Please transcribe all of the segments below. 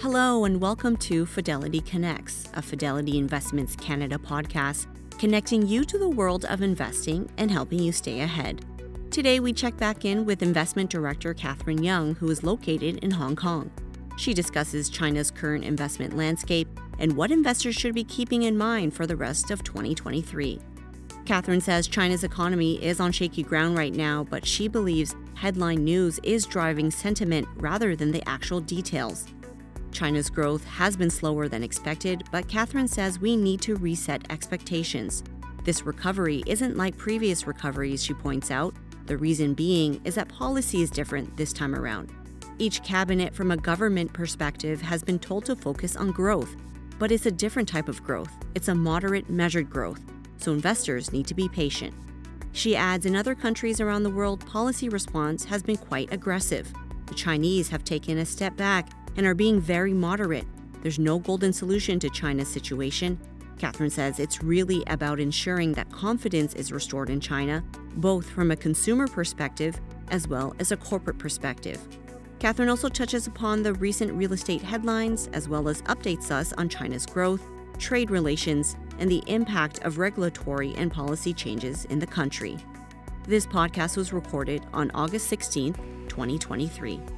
Hello, and welcome to Fidelity Connects, a Fidelity Investments Canada podcast connecting you to the world of investing and helping you stay ahead. Today, we check back in with Investment Director Catherine Yeung, who is located in Hong Kong. She discusses China's current investment landscape and what investors should be keeping in mind for the rest of 2023. Catherine says China's economy is on shaky ground right now, but she believes headline news is driving sentiment rather than the actual details. China's growth has been slower than expected, but Catherine says we need to reset expectations. This recovery isn't like previous recoveries, she points out. The reason being is that policy is different this time around. Each cabinet, from a government perspective, has been told to focus on growth, but it's a different type of growth. It's a moderate, measured growth, so investors need to be patient. She adds in other countries around the world, policy response has been quite aggressive. The Chinese have taken a step back and are being very moderate. There's no golden solution to China's situation. Catherine says it's really about ensuring that confidence is restored in China, both from a consumer perspective as well as a corporate perspective. Catherine also touches upon the recent real estate headlines as well as updates us on China's growth, trade relations, and the impact of regulatory and policy changes in the country. This podcast was recorded on August 16, 2023.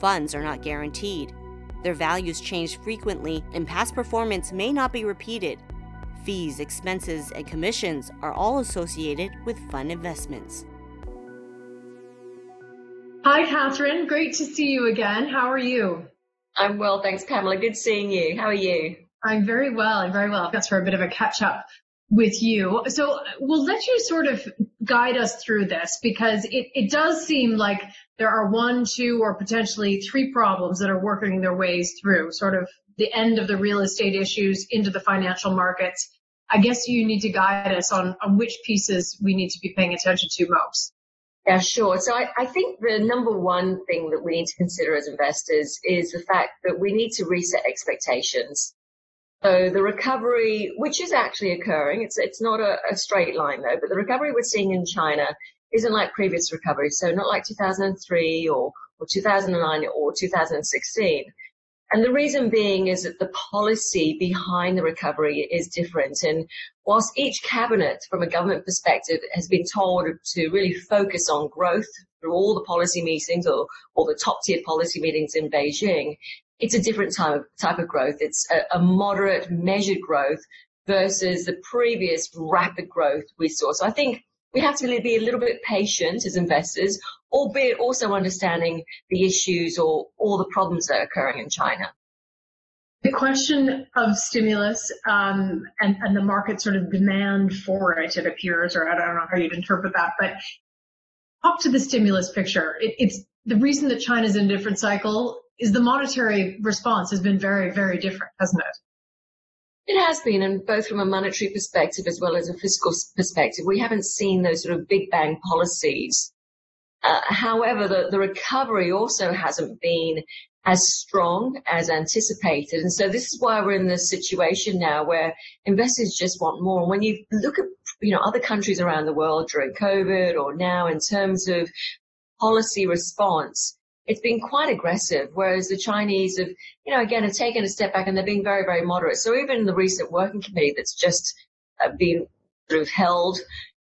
funds are not guaranteed. Their values change frequently, and past performance may not be repeated. Fees, expenses, and commissions are all associated with fund investments. Hi, Catherine. Great to see you again. How are you? I'm well, thanks, Pamela. Good seeing you. How are you? I'm very well. I'm very well. That's for a bit of a catch up with you. So we'll let you sort of guide us through this because it, it does seem like there are one, two, or potentially three problems that are working their ways through sort of the end of the real estate issues into the financial markets. I guess you need to guide us on, on which pieces we need to be paying attention to most. Yeah, sure. So I, I think the number one thing that we need to consider as investors is the fact that we need to reset expectations. So the recovery, which is actually occurring, it's it's not a, a, straight line though, but the recovery we're seeing in China isn't like previous recoveries. So not like 2003 or, or 2009 or 2016. And the reason being is that the policy behind the recovery is different. And whilst each cabinet, from a government perspective, has been told to really focus on growth through all the policy meetings or, or the top tier policy meetings in Beijing, it's a different type of, type of growth. It's a, a moderate, measured growth versus the previous rapid growth we saw. So I think we have to be a little bit patient as investors, albeit also understanding the issues or all the problems that are occurring in China. The question of stimulus um, and, and the market sort of demand for it, it appears, or I don't know how you'd interpret that, but talk to the stimulus picture. It, it's the reason that China's in a different cycle is the monetary response has been very, very different, hasn't it? It has been, and both from a monetary perspective as well as a fiscal perspective, we haven't seen those sort of big bang policies. Uh, however, the, the recovery also hasn't been as strong as anticipated. And so this is why we're in this situation now where investors just want more. And when you look at, you know, other countries around the world during COVID or now in terms of policy response, it's been quite aggressive, whereas the Chinese have, you know, again, have taken a step back and they're being very, very moderate. So even in the recent working committee that's just uh, been sort of held,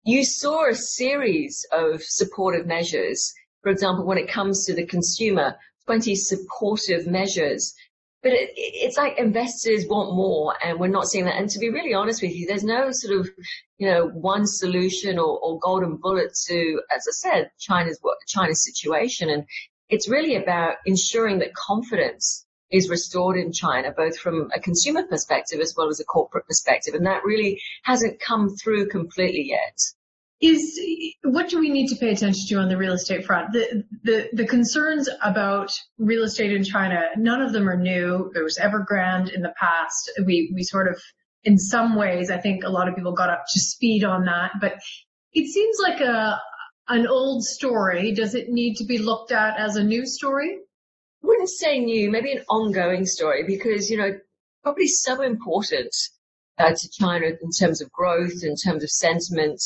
you saw a series of supportive measures. For example, when it comes to the consumer, 20 supportive measures. But it, it's like investors want more, and we're not seeing that. And to be really honest with you, there's no sort of, you know, one solution or, or golden bullet to, as I said, China's China's situation. And it's really about ensuring that confidence is restored in China, both from a consumer perspective as well as a corporate perspective. And that really hasn't come through completely yet. Is what do we need to pay attention to on the real estate front? The, the, the concerns about real estate in China, none of them are new. There was Evergrande in the past. We, we sort of, in some ways, I think a lot of people got up to speed on that, but it seems like a, an old story. Does it need to be looked at as a new story? I wouldn't say new, maybe an ongoing story because, you know, probably so important uh, to China in terms of growth, in terms of sentiment,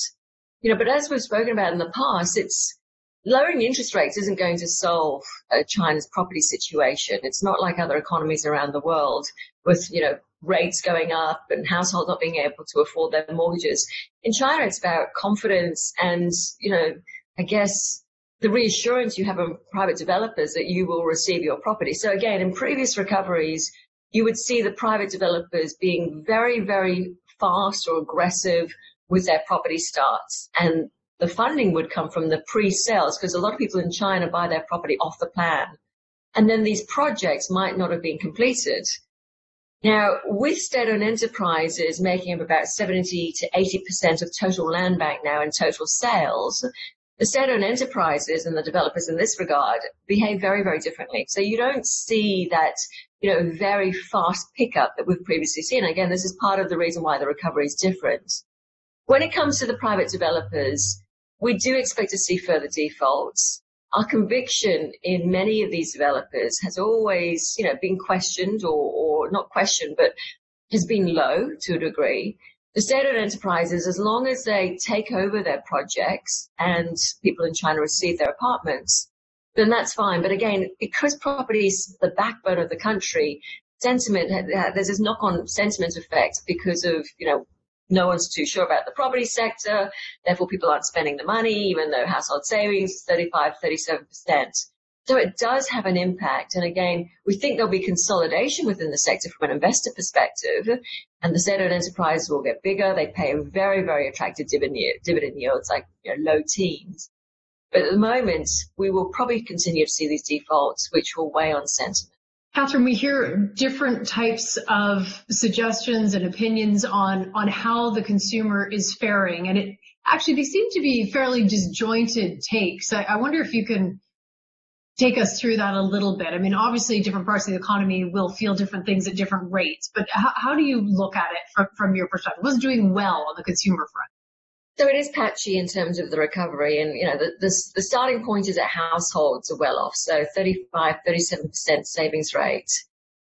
you know, but as we've spoken about in the past, it's lowering interest rates isn't going to solve uh, China's property situation. It's not like other economies around the world with, you know, rates going up and households not being able to afford their mortgages. In China, it's about confidence and, you know, I guess the reassurance you have on private developers that you will receive your property. So again, in previous recoveries, you would see the private developers being very, very fast or aggressive with their property starts. And the funding would come from the pre-sales because a lot of people in China buy their property off the plan. And then these projects might not have been completed. Now, with state-owned enterprises making up about 70 to 80% of total land bank now and total sales, the state-owned enterprises and the developers in this regard behave very, very differently. So you don't see that, you know, very fast pickup that we've previously seen. Again, this is part of the reason why the recovery is different. When it comes to the private developers, we do expect to see further defaults. Our conviction in many of these developers has always, you know, been questioned or, or not questioned, but has been low to a degree. The state-owned enterprises, as long as they take over their projects and people in China receive their apartments, then that's fine. But again, because property is the backbone of the country, sentiment, there's this knock-on sentiment effect because of, you know, no one's too sure about the property sector. Therefore, people aren't spending the money, even though household savings is 35, 37%. So it does have an impact. And again, we think there'll be consolidation within the sector from an investor perspective. And the state-owned enterprises will get bigger. They pay very, very attractive dividend, dividend yields, like you know, low teens. But at the moment, we will probably continue to see these defaults, which will weigh on sentiment. Catherine, we hear different types of suggestions and opinions on, on how the consumer is faring. And it actually, they seem to be fairly disjointed takes. I, I wonder if you can take us through that a little bit. I mean, obviously different parts of the economy will feel different things at different rates, but how, how do you look at it from, from your perspective? What's doing well on the consumer front? So it is patchy in terms of the recovery. And, you know, the, the, the starting point is that households are well off. So 35, 37% savings rate.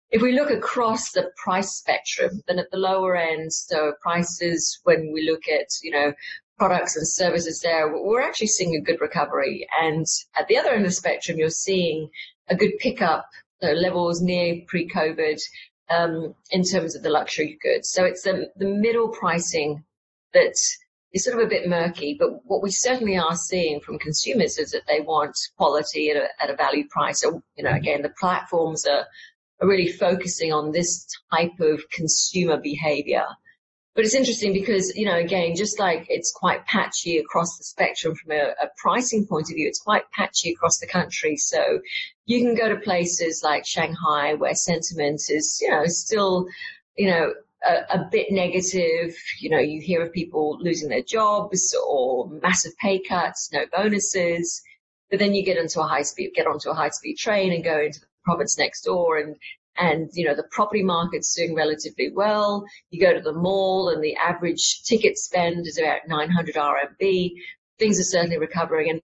If we look across the price spectrum, then at the lower end, so prices, when we look at, you know, products and services there, we're actually seeing a good recovery. And at the other end of the spectrum, you're seeing a good pickup, so levels near pre-COVID um, in terms of the luxury goods. So it's the, the middle pricing that is sort of a bit murky, but what we certainly are seeing from consumers is that they want quality at a, at a value price. So, you know, mm. again, the platforms are, are really focusing on this type of consumer behavior. But it's interesting because, you know, again, just like it's quite patchy across the spectrum from a, a, pricing point of view, it's quite patchy across the country. So you can go to places like Shanghai where sentiment is, you know, still, you know, a, a, bit negative. You know, you hear of people losing their jobs or massive pay cuts, no bonuses. But then you get into a high speed, get onto a high speed train and go into the province next door and, and, you know, the property market's doing relatively well. You go to the mall and the average ticket spend is about 900 RMB. Things are certainly recovering. And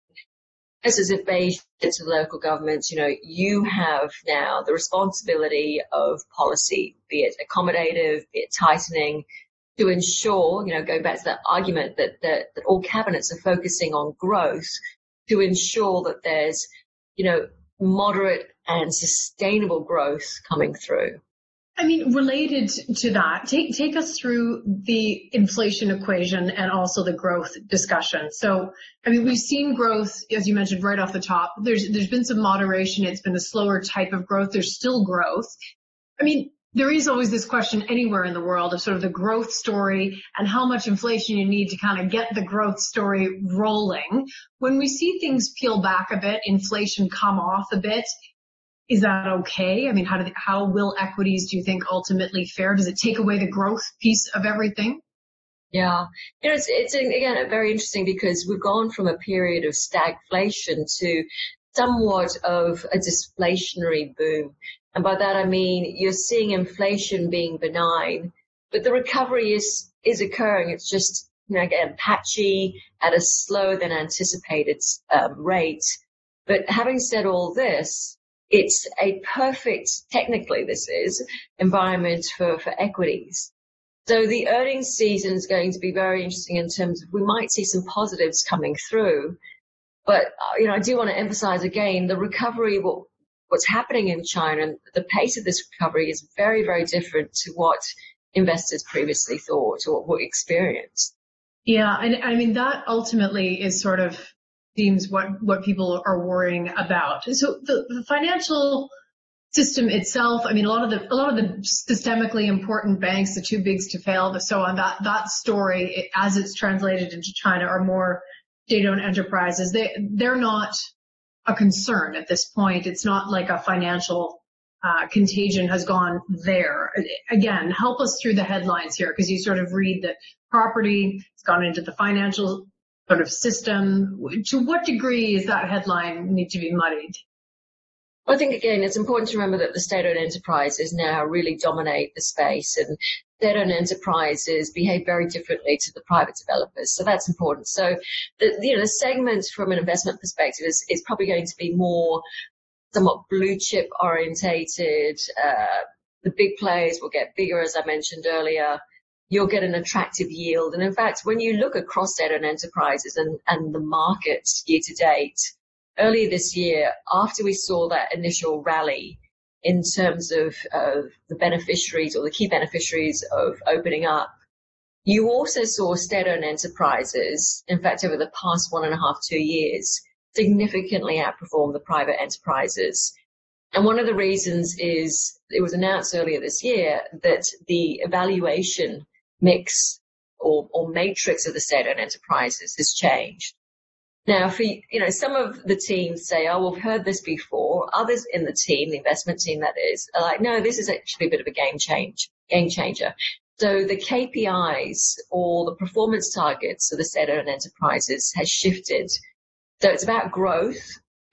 if they said to the local governments, you know, you have now the responsibility of policy, be it accommodative, be it tightening, to ensure, you know, going back to that argument that, that, that all cabinets are focusing on growth, to ensure that there's, you know, moderate and sustainable growth coming through. I mean, related to that, take take us through the inflation equation and also the growth discussion. So, I mean, we've seen growth, as you mentioned right off the top. There's there's been some moderation. It's been a slower type of growth. There's still growth. I mean, there is always this question anywhere in the world of sort of the growth story and how much inflation you need to kind of get the growth story rolling. When we see things peel back a bit, inflation come off a bit, is that okay? I mean, how, do they, how will equities, do you think, ultimately fare? Does it take away the growth piece of everything? Yeah, you know, it's, it's again very interesting because we've gone from a period of stagflation to somewhat of a displationary boom. And by that I mean you're seeing inflation being benign, but the recovery is, is occurring. It's just, you know, again, patchy at a slower than anticipated um, rate. But having said all this, it's a perfect, technically this is, environment for, for equities. So the earnings season is going to be very interesting in terms of we might see some positives coming through. But, uh, you know, I do want to emphasize again, the recovery, what, what's happening in China and the pace of this recovery is very, very different to what investors previously thought or what experienced. Yeah, and I mean that ultimately is sort of seems what what people are worrying about. So the, the financial system itself, I mean, a lot of the a lot of the systemically important banks, the too bigs to fail, the so on, that that story it, as it's translated into China are more state-owned enterprises. They they're not a concern at this point. It's not like a financial uh, contagion has gone there. Again, help us through the headlines here because you sort of read that property has gone into the financial sort of system. To what degree is that headline need to be muddied? I think again, it's important to remember that the state-owned enterprises now really dominate the space, and state-owned enterprises behave very differently to the private developers. So that's important. So the you know the segment from an investment perspective is is probably going to be more somewhat blue chip orientated. Uh, the big players will get bigger, as I mentioned earlier you'll get an attractive yield. And in fact, when you look across state-owned enterprises and, and the markets year to date, earlier this year, after we saw that initial rally in terms of, of the beneficiaries or the key beneficiaries of opening up, you also saw state-owned enterprises, in fact, over the past one and a half, two years, significantly outperform the private enterprises. And one of the reasons is it was announced earlier this year that the evaluation mix or, or matrix of the state-owned enterprises has changed. Now, for you know, some of the teams say, "Oh, we've heard this before." Others in the team, the investment team, that is, are like, "No, this is actually a bit of a game change, game changer." So the KPIs or the performance targets of the state-owned enterprises has shifted. So it's about growth,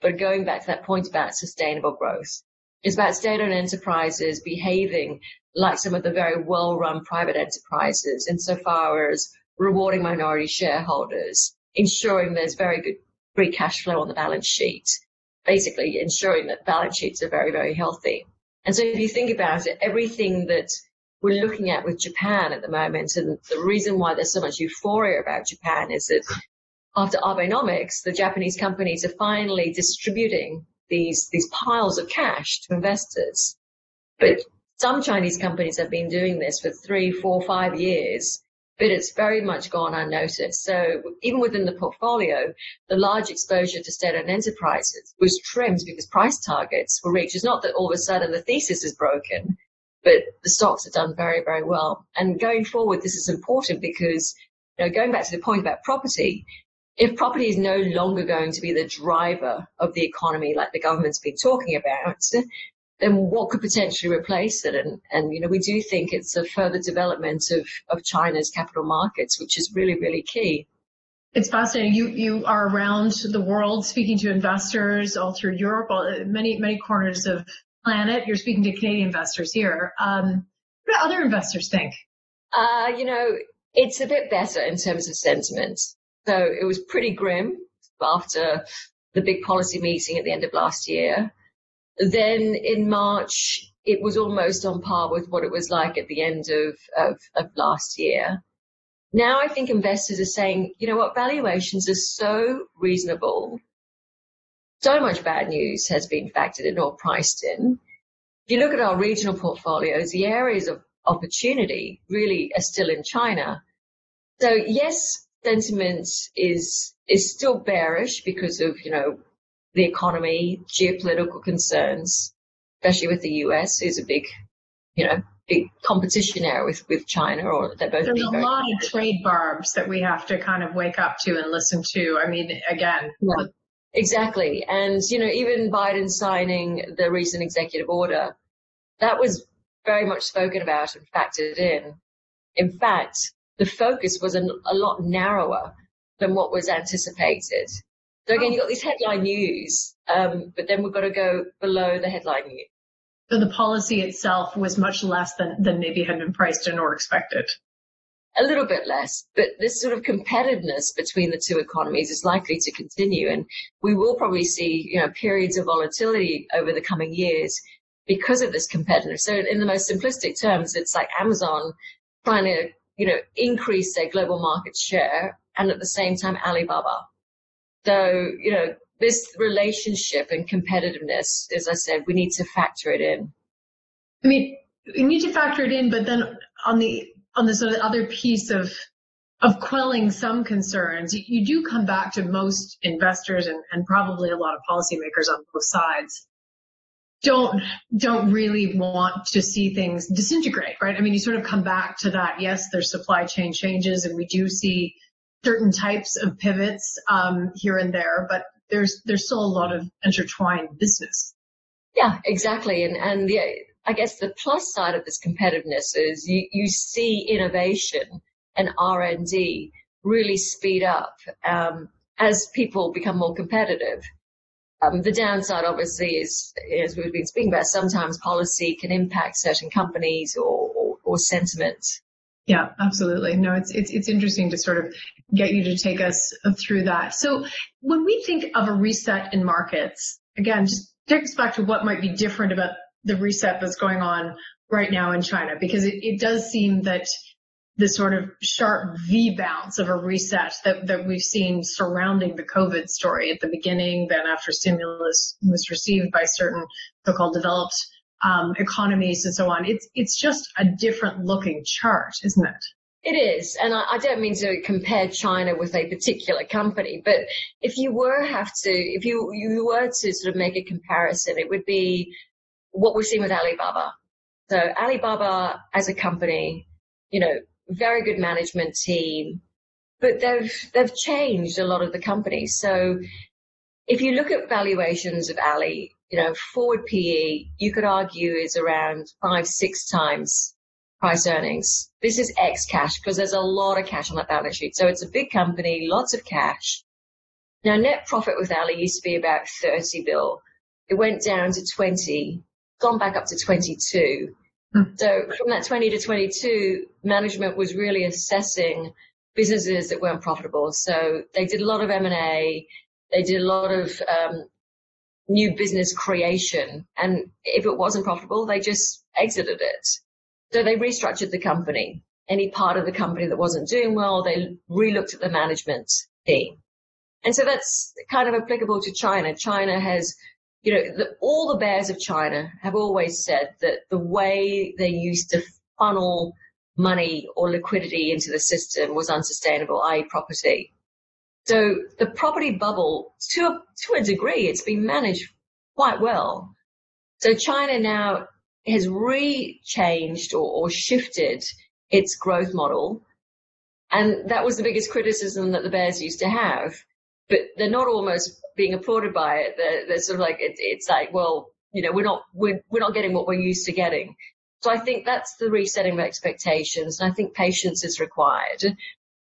but going back to that point about sustainable growth, it's about state-owned enterprises behaving like some of the very well-run private enterprises insofar as rewarding minority shareholders, ensuring there's very good free cash flow on the balance sheet, basically ensuring that balance sheets are very, very healthy. And so if you think about it, everything that we're looking at with Japan at the moment, and the reason why there's so much euphoria about Japan is that after Abenomics, the Japanese companies are finally distributing these, these piles of cash to investors. But some Chinese companies have been doing this for three, four, five years, but it's very much gone unnoticed. So even within the portfolio, the large exposure to state-owned enterprises was trimmed because price targets were reached. It's not that all of a sudden the thesis is broken, but the stocks have done very, very well. And going forward, this is important because, you know, going back to the point about property, if property is no longer going to be the driver of the economy like the government's been talking about, then what could potentially replace it? And, and, you know, we do think it's a further development of, of China's capital markets, which is really, really key. It's fascinating. You you are around the world speaking to investors all through Europe, all, many many corners of planet. You're speaking to Canadian investors here. Um, what do other investors think? Uh, you know, it's a bit better in terms of sentiment. So it was pretty grim after the big policy meeting at the end of last year. Then in March, it was almost on par with what it was like at the end of, of, of last year. Now I think investors are saying, you know what, valuations are so reasonable. So much bad news has been factored in or priced in. If you look at our regional portfolios, the areas of opportunity really are still in China. So yes, sentiment is is still bearish because of you know the economy, geopolitical concerns, especially with the US, who's a big, you know, big competition area with, with China, or they're both. There's a lot of trade barbs that we have to kind of wake up to and listen to. I mean, again. Yeah, exactly. And, you know, even Biden signing the recent executive order, that was very much spoken about and factored in. In fact, the focus was a, a lot narrower than what was anticipated. So again, you've got this headline news, um, but then we've got to go below the headline news. So the policy itself was much less than, than maybe had been priced in or expected. A little bit less, but this sort of competitiveness between the two economies is likely to continue, and we will probably see, you know, periods of volatility over the coming years because of this competitiveness. So, in the most simplistic terms, it's like Amazon trying to, you know, increase their global market share, and at the same time, Alibaba. So, you know, this relationship and competitiveness, as I said, we need to factor it in. I mean, we need to factor it in, but then on the on the sort of other piece of of quelling some concerns, you do come back to most investors and, and probably a lot of policymakers on both sides don't don't really want to see things disintegrate, right? I mean, you sort of come back to that. Yes, there's supply chain changes, and we do see certain types of pivots um, here and there, but there's there's still a lot of intertwined business. Yeah, exactly, and and the I guess the plus side of this competitiveness is you, you see innovation and R&D really speed up um, as people become more competitive. Um, the downside, obviously, is as we've been speaking about. Sometimes policy can impact certain companies or, or, or. Yeah, absolutely. No, it's it's it's interesting to sort of get you to take us through that. So, when we think of a reset in markets, again, just take us back to what might be different about the reset that's going on right now in China? Because it, it does seem that the sort of sharp V bounce of a reset that, that we've seen surrounding the COVID story at the beginning, then after stimulus was received by certain so-called developed um, economies and so on. It's it's just a different looking chart, isn't it? It is, and I, I, don't mean to compare China with a particular company, but if you were have to, if you you were to sort of make a comparison, it would be what we've seen with Alibaba. So Alibaba as a company, you know, very good management team, but they've they've changed a lot of the companies. So if you look at valuations of Ali, you know, forward PE, you could argue is around five, six times price earnings. This is X cash because there's a lot of cash on that balance sheet. So it's a big company, lots of cash. Now net profit with Ali used to be about 30 bill. It went down to 20 gone back up to 22. Hmm. So from that 20 to 22, management was really assessing businesses that weren't profitable. So they did a lot of M&A. They did a lot of um, new business creation. And if it wasn't profitable, they just exited it. So they restructured the company. Any part of the company that wasn't doing well, they relooked at the management team. And so that's kind of applicable to China. China has you know, the, all the bears of China have always said that the way they used to funnel money or liquidity into the system was unsustainable, i.e. property. So the property bubble, to a, to a degree, it's been managed quite well. So China now has re-changed or, or shifted its growth model. And that was the biggest criticism that the bears used to have. But they're not almost being applauded by it. They're, they're sort of like it, it's like, well, you know, we're not we're, we're not getting what we're used to getting. So I think that's the resetting of expectations, and I think patience is required.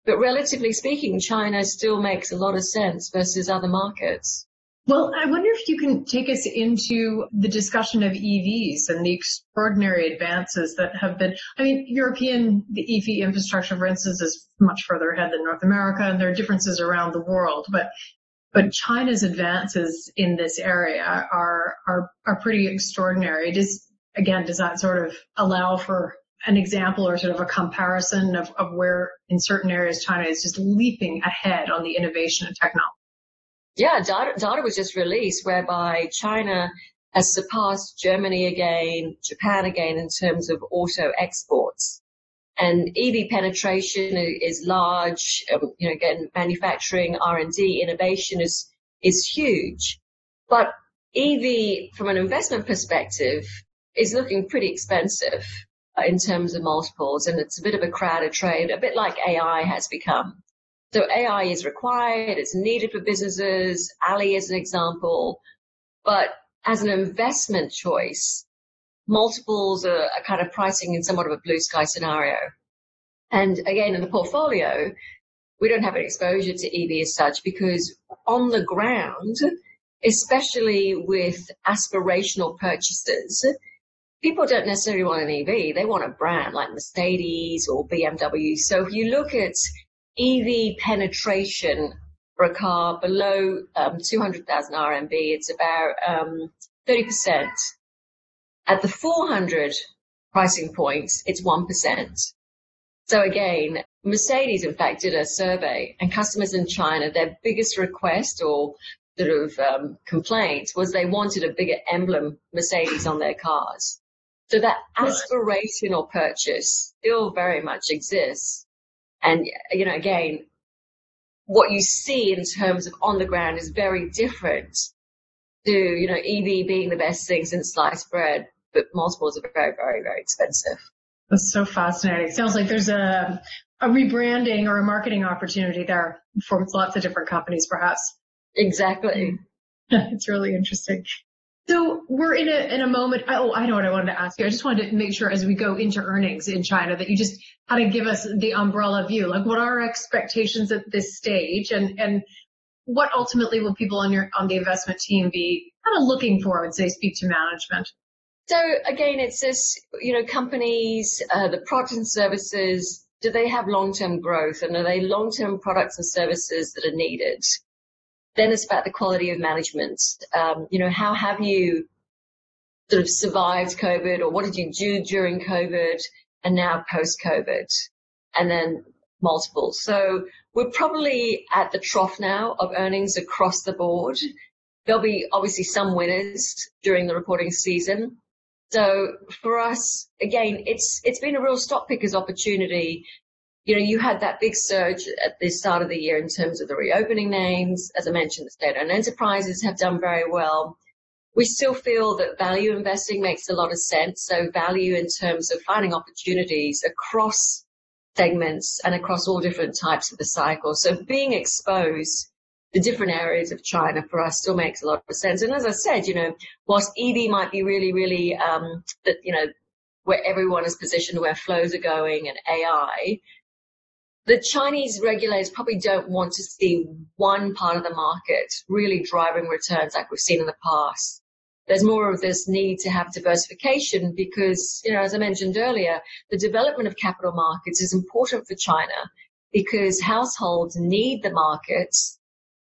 But relatively speaking, China still makes a lot of sense versus other markets. Well, I wonder if you can take us into the discussion of EVs and the extraordinary advances that have been. I mean, European the EV infrastructure, for instance, is much further ahead than North America, and there are differences around the world. But but China's advances in this area are are are pretty extraordinary. Does again does that sort of allow for an example or sort of a comparison of, of where in certain areas China is just leaping ahead on the innovation and technology? Yeah, data, data was just released whereby China has surpassed Germany again, Japan again in terms of auto exports and EV penetration is large. Um, you know, again, manufacturing, R&D, innovation is is huge. But EV, from an investment perspective, is looking pretty expensive Uh, in terms of multiples, and it's a bit of a crowded trade, a bit like AI has become. So AI is required, it's needed for businesses. Ali is an example, but as an investment choice, multiples are, are kind of pricing in somewhat of a blue sky scenario. And again, in the portfolio, we don't have an exposure to EV as such because on the ground, especially with aspirational purchases, people don't necessarily want an EV. They want a brand like Mercedes or BMW. So if you look at EV penetration for a car below um, 200,000 RMB, it's about um, 30%. At the 400 pricing point, it's 1%. So again, Mercedes, in fact, did a survey and customers in China, their biggest request or sort of um, complaint was they wanted a bigger emblem Mercedes on their cars. So that aspirational purchase still very much exists. And, you know, again, what you see in terms of on the ground is very different to, you know, EV being the best thing since sliced bread, but multiples are very, very, very expensive. That's so fascinating. It Sounds like there's a, a rebranding or a marketing opportunity there for lots of different companies, perhaps. Exactly. it's really interesting. So we're in a in a moment. Oh, I know what I wanted to ask you. I just wanted to make sure as we go into earnings in China that you just kind of give us the umbrella view. Like, what are our expectations at this stage, and and what ultimately will people on your on the investment team be kind of looking for when they speak to management? So again, it's this, you know, companies, uh, the products and services, do they have long-term growth and are they long-term products and services that are needed? Then it's about the quality of management. Um, you know, how have you sort of survived COVID or what did you do during COVID and now post-COVID? And then multiples. So we're probably at the trough now of earnings across the board. There'll be obviously some winners during the reporting season. So for us, again, it's it's been a real stock pickers opportunity you know, you had that big surge at the start of the year in terms of the reopening names. As I mentioned, the state-owned enterprises have done very well. We still feel that value investing makes a lot of sense. So value in terms of finding opportunities across segments and across all different types of the cycle. So being exposed to different areas of China for us still makes a lot of sense. And as I said, you know, whilst EV might be really, really, um, that, you know, where everyone is positioned, where flows are going and AI, the Chinese regulators probably don't want to see one part of the market really driving returns like we've seen in the past. There's more of this need to have diversification because, you know, as I mentioned earlier, the development of capital markets is important for China because households need the markets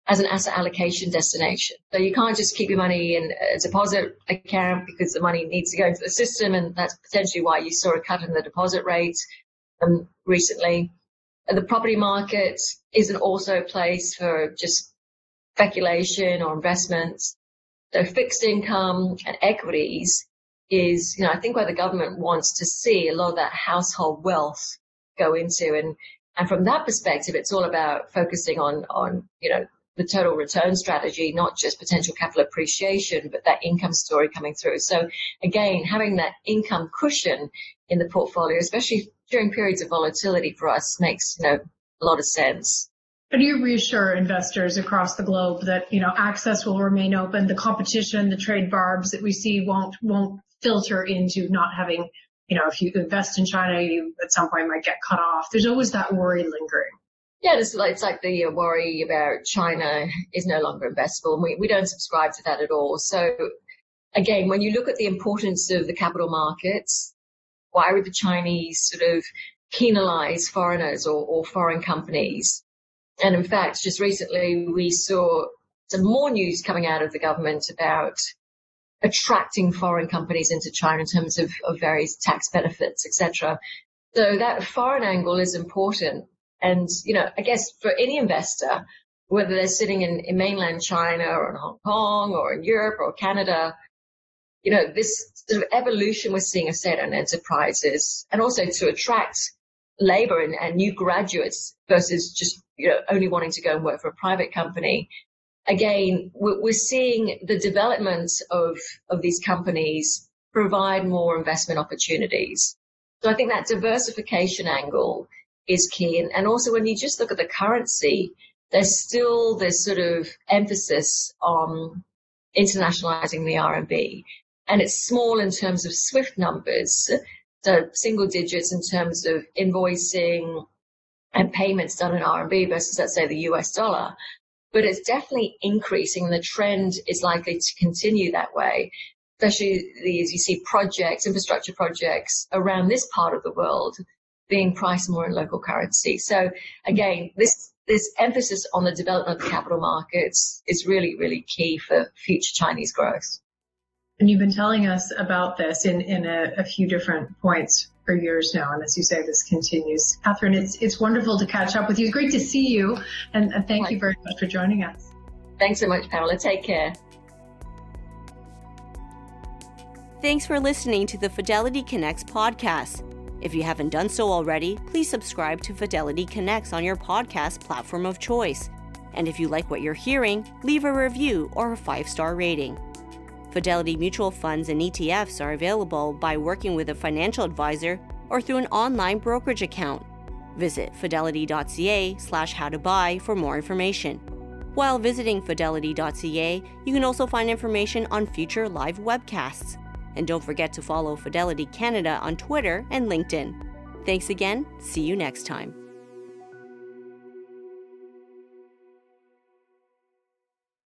as an asset allocation destination. So you can't just keep your money in a deposit account because the money needs to go into the system, and that's potentially why you saw a cut in the deposit rate um, recently the property market isn't also a place for just speculation or investments. So fixed income and equities is, you know, I think where the government wants to see a lot of that household wealth go into. And, and from that perspective, it's all about focusing on, on, you know, the total return strategy, not just potential capital appreciation, but that income story coming through. So again, having that income cushion in the portfolio, especially during periods of volatility for us, makes you know a lot of sense. How do you reassure investors across the globe that you know access will remain open, the competition, the trade barbs that we see won't won't filter into not having you know if you invest in China, you at some point might get cut off. There's always that worry lingering. Yeah, it's like, it's like the uh, worry about China is no longer investable, and we, we don't subscribe to that at all. So, again, when you look at the importance of the capital markets, why would the Chinese sort of penalize foreigners or, or foreign companies? And in fact, just recently we saw some more news coming out of the government about attracting foreign companies into China in terms of, of various tax benefits, etc. So that foreign angle is important. And, you know, I guess for any investor, whether they're sitting in, in mainland China or in Hong Kong or in Europe or Canada, you know, this sort of evolution we're seeing of state-owned enterprises and also to attract labor and, and, new graduates versus just, you know, only wanting to go and work for a private company. Again, we're, we're seeing the development of, of these companies provide more investment opportunities. So I think that diversification angle is key. And, and also when you just look at the currency, there's still this sort of emphasis on internationalizing the RMB and it's small in terms of SWIFT numbers, So single digits in terms of invoicing and payments done in RMB versus, let's say, the US dollar. But it's definitely increasing. and The trend is likely to continue that way, especially as you see projects, infrastructure projects around this part of the world being priced more in local currency. So again, this this emphasis on the development of the capital markets is really, really key for future Chinese growth. And you've been telling us about this in, in a, a few different points for years now. And as you say, this continues. Catherine, it's, it's wonderful to catch up with you. It's great to see you. And, and thank you very much for joining us. Thanks so much, Pamela. Take care. Thanks for listening to the Fidelity Connects podcast. If you haven't done so already, please subscribe to Fidelity Connects on your podcast platform of choice. And if you like what you're hearing, leave a review or a five star rating. Fidelity mutual funds and ETFs are available by working with a financial advisor or through an online brokerage account. Visit fidelity.ca slash how to buy for more information. While visiting fidelity.ca, you can also find information on future live webcasts. And don't forget to follow Fidelity Canada on Twitter and LinkedIn. Thanks again. See you next time.